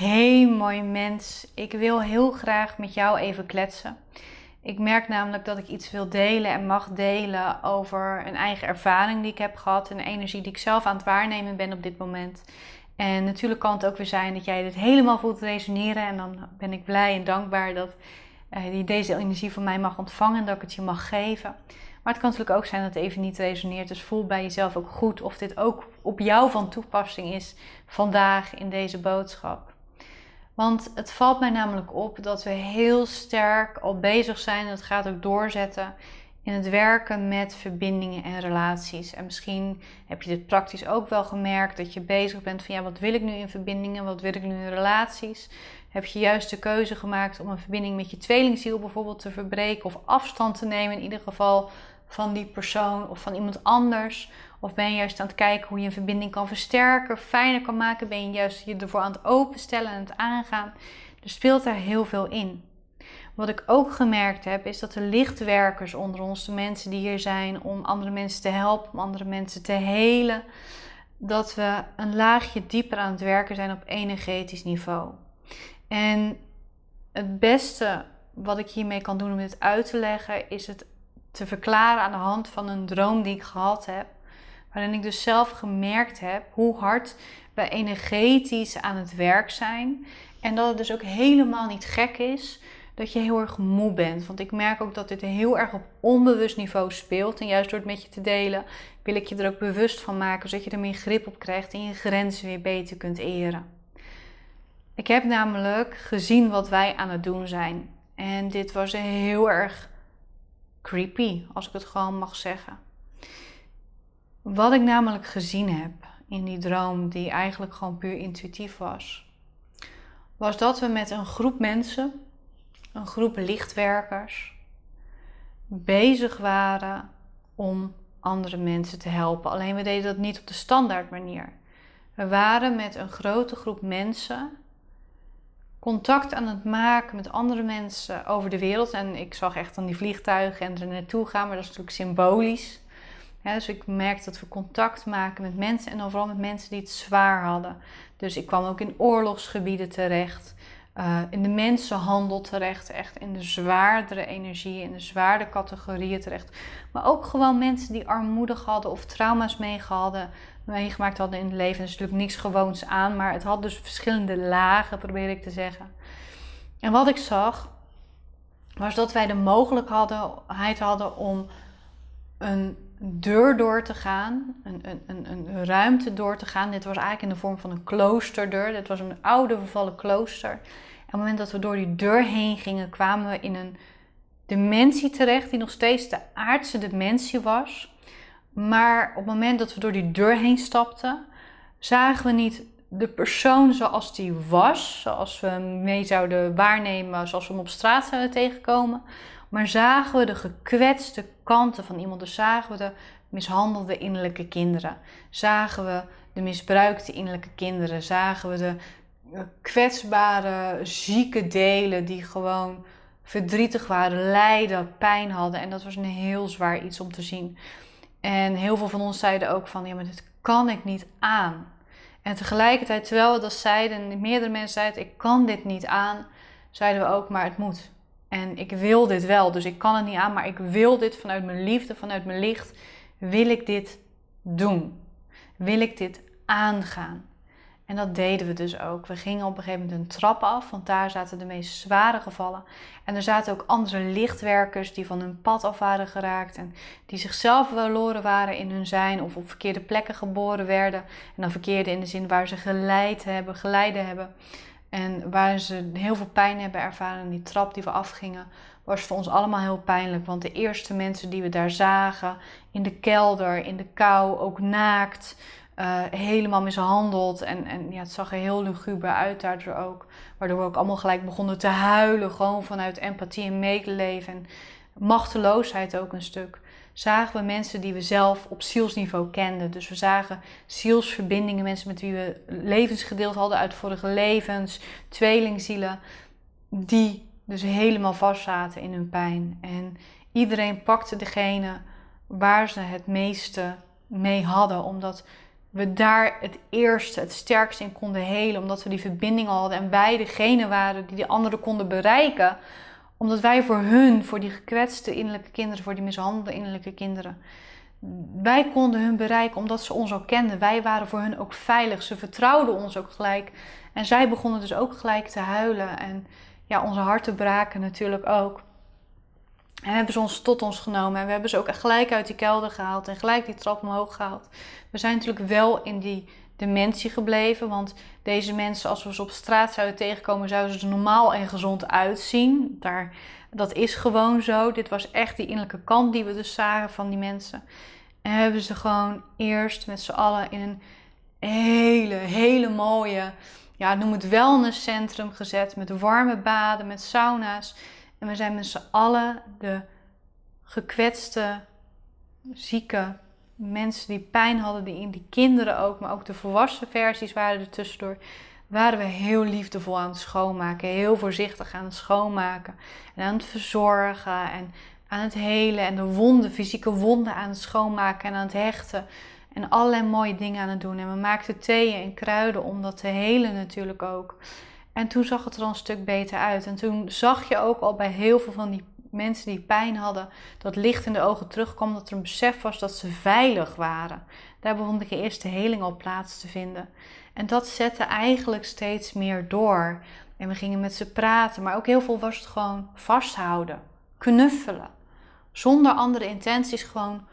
Hey mooi mens, ik wil heel graag met jou even kletsen. Ik merk namelijk dat ik iets wil delen en mag delen over een eigen ervaring die ik heb gehad. Een energie die ik zelf aan het waarnemen ben op dit moment. En natuurlijk kan het ook weer zijn dat jij dit helemaal voelt resoneren. En dan ben ik blij en dankbaar dat je deze energie van mij mag ontvangen en dat ik het je mag geven. Maar het kan natuurlijk ook zijn dat het even niet resoneert. Dus voel bij jezelf ook goed of dit ook op jou van toepassing is vandaag in deze boodschap. Want het valt mij namelijk op dat we heel sterk al bezig zijn, en dat gaat ook doorzetten, in het werken met verbindingen en relaties. En misschien heb je dit praktisch ook wel gemerkt, dat je bezig bent van ja, wat wil ik nu in verbindingen, wat wil ik nu in relaties? Heb je juist de keuze gemaakt om een verbinding met je tweelingziel bijvoorbeeld te verbreken of afstand te nemen in ieder geval van die persoon of van iemand anders? Of ben je juist aan het kijken hoe je een verbinding kan versterken, fijner kan maken? Ben je juist je ervoor aan het openstellen en het aangaan? Er speelt daar heel veel in. Wat ik ook gemerkt heb, is dat de lichtwerkers onder ons, de mensen die hier zijn om andere mensen te helpen, om andere mensen te helen, dat we een laagje dieper aan het werken zijn op energetisch niveau. En het beste wat ik hiermee kan doen om dit uit te leggen, is het te verklaren aan de hand van een droom die ik gehad heb. Waarin ik dus zelf gemerkt heb hoe hard we energetisch aan het werk zijn. En dat het dus ook helemaal niet gek is dat je heel erg moe bent. Want ik merk ook dat dit heel erg op onbewust niveau speelt. En juist door het met je te delen, wil ik je er ook bewust van maken, zodat je er meer grip op krijgt en je grenzen weer beter kunt eren. Ik heb namelijk gezien wat wij aan het doen zijn. En dit was heel erg creepy, als ik het gewoon mag zeggen. Wat ik namelijk gezien heb in die droom, die eigenlijk gewoon puur intuïtief was, was dat we met een groep mensen, een groep lichtwerkers, bezig waren om andere mensen te helpen. Alleen we deden dat niet op de standaard manier. We waren met een grote groep mensen contact aan het maken met andere mensen over de wereld. En ik zag echt dan die vliegtuigen en er naartoe gaan, maar dat is natuurlijk symbolisch dus ik merkte dat we contact maken met mensen en dan vooral met mensen die het zwaar hadden. Dus ik kwam ook in oorlogsgebieden terecht, uh, in de mensenhandel terecht, echt in de zwaardere energieën, in de zwaarde categorieën terecht. Maar ook gewoon mensen die armoedig hadden of trauma's meegemaakt hadden in het leven. Er is natuurlijk niks gewoons aan, maar het had dus verschillende lagen, probeer ik te zeggen. En wat ik zag, was dat wij de mogelijkheid hadden om een deur door te gaan, een, een, een, ruimte door te gaan. Dit was eigenlijk in de vorm van een kloosterdeur. Dit was een oude vervallen klooster. En op het moment dat we door die deur heen gingen, kwamen we in een dimensie terecht die nog steeds de aardse dimensie was. Maar op het moment dat we door die deur heen stapten, zagen we niet de persoon zoals die was, zoals we hem mee zouden waarnemen, zoals we hem op straat zouden tegenkomen. Maar zagen we de gekwetste kanten van iemand? Dus zagen we de mishandelde innerlijke kinderen? Zagen we de misbruikte innerlijke kinderen? Zagen we de kwetsbare, zieke delen die gewoon verdrietig waren, lijden, pijn hadden? En dat was een heel zwaar iets om te zien. En heel veel van ons zeiden ook van, ja, maar dit kan ik niet aan. En tegelijkertijd, terwijl we dat zeiden, en meerdere mensen zeiden, ik kan dit niet aan, zeiden we ook, maar het moet. En ik wil dit wel, dus ik kan het niet aan, maar ik wil dit vanuit mijn liefde, vanuit mijn licht, wil ik dit doen. Wil ik dit aangaan. En dat deden we dus ook. We gingen op een gegeven moment een trap af, want daar zaten de meest zware gevallen. En er zaten ook andere lichtwerkers die van hun pad af waren geraakt en die zichzelf verloren waren in hun zijn of op verkeerde plekken geboren werden. En dan verkeerde in de zin waar ze geleid hebben, geleiden hebben. En waar ze heel veel pijn hebben ervaren, die trap die we afgingen, was voor ons allemaal heel pijnlijk. Want de eerste mensen die we daar zagen, in de kelder, in de kou, ook naakt, uh, helemaal mishandeld. En, en ja, het zag er heel luguber uit daardoor ook. Waardoor we ook allemaal gelijk begonnen te huilen, gewoon vanuit empathie en medeleven. En machteloosheid ook een stuk zagen we mensen die we zelf op zielsniveau kenden. Dus we zagen zielsverbindingen, mensen met wie we levensgedeeld hadden uit vorige levens, tweelingzielen, die dus helemaal vast zaten in hun pijn. En iedereen pakte degene waar ze het meeste mee hadden, omdat we daar het eerste, het sterkste in konden helen. Omdat we die verbinding hadden en wij degene waren die de anderen konden bereiken. Omdat wij voor hun, voor die gekwetste innerlijke kinderen, voor die mishandelde innerlijke kinderen. Wij konden hun bereiken omdat ze ons al kenden. Wij waren voor hun ook veilig. Ze vertrouwden ons ook gelijk. En zij begonnen dus ook gelijk te huilen. En ja, onze harten braken natuurlijk ook. En hebben ze ons tot ons genomen. En we hebben ze ook gelijk uit die kelder gehaald. En gelijk die trap omhoog gehaald. We zijn natuurlijk wel in die dimensie gebleven. Want deze mensen, als we ze op straat zouden tegenkomen, zouden ze er normaal en gezond uitzien. Daar, dat is gewoon zo. Dit was echt die innerlijke kant die we dus zagen van die mensen. En hebben ze gewoon eerst met z'n allen in een hele, hele mooie, ja, noem het wellnesscentrum gezet. Met warme baden, met sauna's. En we zijn met z'n allen de gekwetste, zieke mensen die pijn hadden, die, die kinderen ook, maar ook de volwassen versies waren er tussendoor. Waren we heel liefdevol aan het schoonmaken, heel voorzichtig aan het schoonmaken en aan het verzorgen en aan het helen en de wonden, fysieke wonden aan het schoonmaken en aan het hechten en allerlei mooie dingen aan het doen. En we maakten theeën en kruiden om dat te helen natuurlijk ook. En toen zag het er al een stuk beter uit. En toen zag je ook al bij heel veel van die mensen die pijn hadden, dat licht in de ogen terugkwam, dat er een besef was dat ze veilig waren. Daar begon de eerste heling al plaats te vinden. En dat zette eigenlijk steeds meer door. En we gingen met ze praten, maar ook heel veel was het gewoon vasthouden, knuffelen. Zonder andere intenties gewoon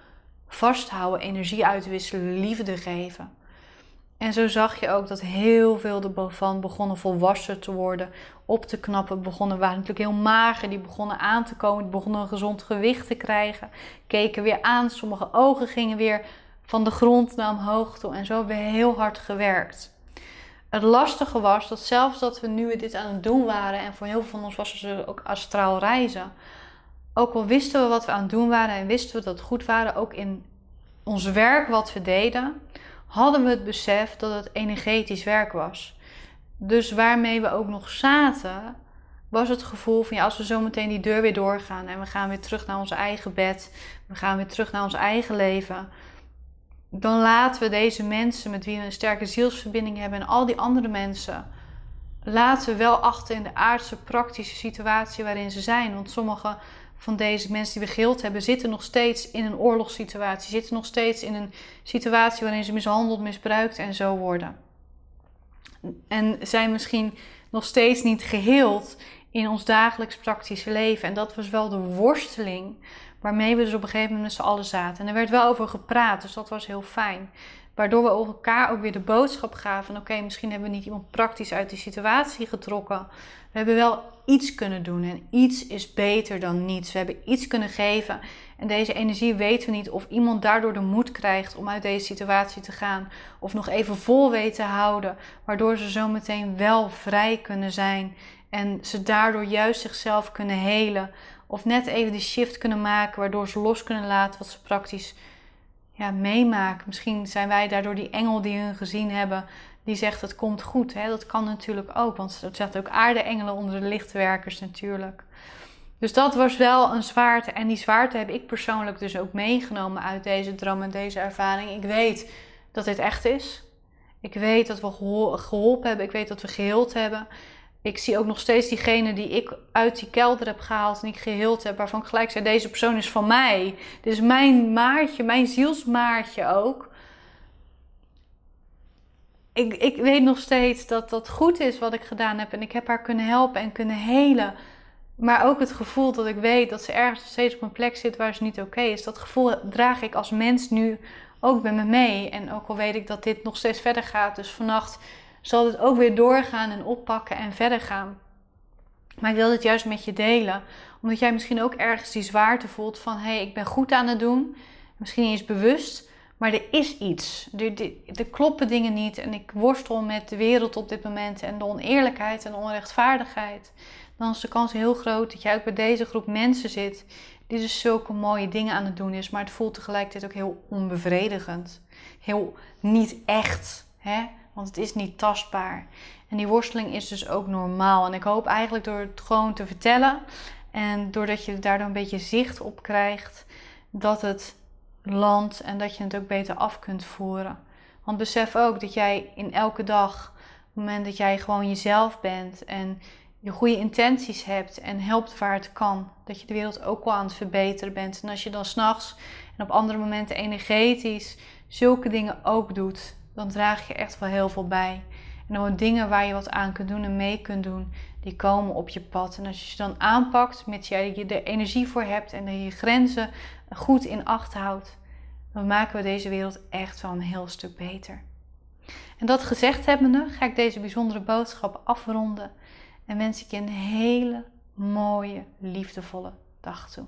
vasthouden, energie uitwisselen, liefde geven. En zo zag je ook dat heel veel ervan begonnen volwassen te worden, op te knappen. Begonnen, waren natuurlijk heel mager, die begonnen aan te komen, die begonnen een gezond gewicht te krijgen. Keken weer aan, sommige ogen gingen weer van de grond naar omhoog toe. En zo hebben we heel hard gewerkt. Het lastige was dat zelfs dat we nu dit aan het doen waren, en voor heel veel van ons was het ook astraal reizen. Ook al wisten we wat we aan het doen waren en wisten we dat het goed waren, ook in ons werk wat we deden, hadden we het besef dat het energetisch werk was. Dus waarmee we ook nog zaten, was het gevoel van ja, als we zo meteen die deur weer doorgaan en we gaan weer terug naar ons eigen bed, we gaan weer terug naar ons eigen leven, dan laten we deze mensen met wie we een sterke zielsverbinding hebben en al die andere mensen, laten we wel achter in de aardse praktische situatie waarin ze zijn. Want sommige van deze mensen die we geheeld hebben, zitten nog steeds in een oorlogssituatie, zitten nog steeds in een situatie waarin ze mishandeld, misbruikt en zo worden. En zijn misschien nog steeds niet geheeld in ons dagelijks praktische leven. En dat was wel de worsteling waarmee we dus op een gegeven moment met z'n allen zaten. En er werd wel over gepraat, dus dat was heel fijn. Waardoor we elkaar ook weer de boodschap gaven van oké, misschien hebben we niet iemand praktisch uit die situatie getrokken. We hebben wel iets kunnen doen en iets is beter dan niets. We hebben iets kunnen geven en deze energie weten we niet of iemand daardoor de moed krijgt om uit deze situatie te gaan. Of nog even vol weet te houden, waardoor ze zo meteen wel vrij kunnen zijn. En ze daardoor juist zichzelf kunnen helen. Of net even die shift kunnen maken, waardoor ze los kunnen laten wat ze praktisch ja, meemaken. Misschien zijn wij daardoor die engel die hun gezien hebben, die zegt het komt goed. Hè? Dat kan natuurlijk ook, want er zaten ook aarde-engelen onder de lichtwerkers natuurlijk. Dus dat was wel een zwaarte. En die zwaarte heb ik persoonlijk dus ook meegenomen uit deze droom en deze ervaring. Ik weet dat dit echt is. Ik weet dat we geholpen hebben. Ik weet dat we geheeld hebben. Ik zie ook nog steeds diegene die ik uit die kelder heb gehaald en ik geheeld heb, waarvan ik gelijk zei: deze persoon is van mij. Dit is mijn maatje, mijn zielsmaatje ook. Ik, ik weet nog steeds dat dat goed is wat ik gedaan heb en ik heb haar kunnen helpen en kunnen helen. Maar ook het gevoel dat ik weet dat ze ergens steeds op een plek zit waar ze niet oké is. Dat gevoel draag ik als mens nu ook met me mee. En ook al weet ik dat dit nog steeds verder gaat. Dus vannacht zal het ook weer doorgaan en oppakken en verder gaan. Maar ik wil dit juist met je delen. Omdat jij misschien ook ergens die zwaarte voelt van... hé, hey, ik ben goed aan het doen. Misschien niet eens bewust. Maar er is iets. Er, kloppen dingen niet. En ik worstel met de wereld op dit moment. En de oneerlijkheid en de onrechtvaardigheid dan is de kans heel groot dat jij ook bij deze groep mensen zit die dus zulke mooie dingen aan het doen is, maar het voelt tegelijkertijd ook heel onbevredigend. Heel niet echt, hè? Want het is niet tastbaar. En die worsteling is dus ook normaal. En ik hoop eigenlijk door het gewoon te vertellen en doordat je daardoor een beetje zicht op krijgt, dat het landt en dat je het ook beter af kunt voeren. Want besef ook dat jij in elke dag, op het moment dat jij gewoon jezelf bent en je goede intenties hebt en helpt waar het kan, dat je de wereld ook wel aan het verbeteren bent. En als je dan s'nachts en op andere momenten energetisch zulke dingen ook doet, dan draag je echt wel heel veel bij. En dan dingen waar je wat aan kunt doen en mee kunt doen, die komen op je pad. En als je ze dan aanpakt, met je er energie voor hebt en je grenzen goed in acht houdt, dan maken we deze wereld echt wel een heel stuk beter. En dat gezegd hebbende, ga ik deze bijzondere boodschap afronden en wens ik je een hele mooie, liefdevolle dag toe.